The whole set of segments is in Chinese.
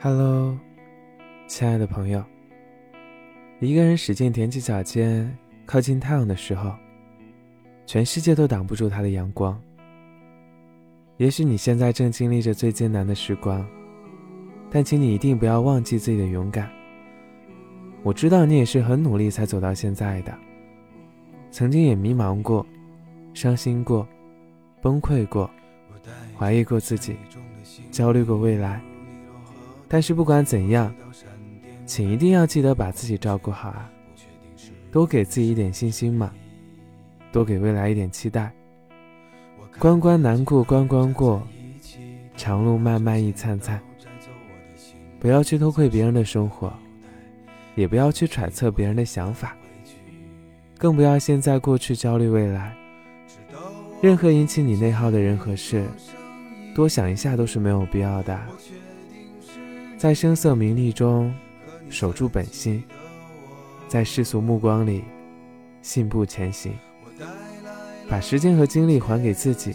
Hello，亲爱的朋友。一个人使劲踮起脚尖靠近太阳的时候，全世界都挡不住他的阳光。也许你现在正经历着最艰难的时光，但请你一定不要忘记自己的勇敢。我知道你也是很努力才走到现在的，曾经也迷茫过，伤心过，崩溃过，怀疑过自己，焦虑过未来。但是不管怎样，请一定要记得把自己照顾好啊！多给自己一点信心嘛，多给未来一点期待。关关难过关关过，长路漫漫亦灿灿。不要去偷窥别人的生活，也不要去揣测别人的想法，更不要现在过去焦虑未来。任何引起你内耗的人和事，多想一下都是没有必要的。在声色名利中守住本心，在世俗目光里信步前行，把时间和精力还给自己。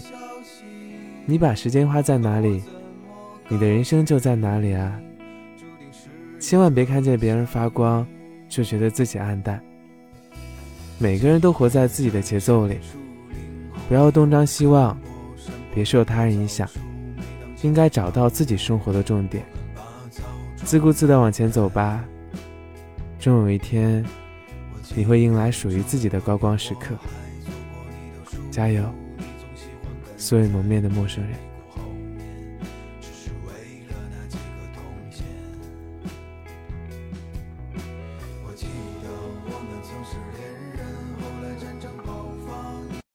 你把时间花在哪里，你的人生就在哪里啊！千万别看见别人发光，就觉得自己暗淡。每个人都活在自己的节奏里，不要东张西望，别受他人影响，应该找到自己生活的重点。自顾自的往前走吧，终有一天，你会迎来属于自己的高光时刻。加油，素未谋面的陌生人。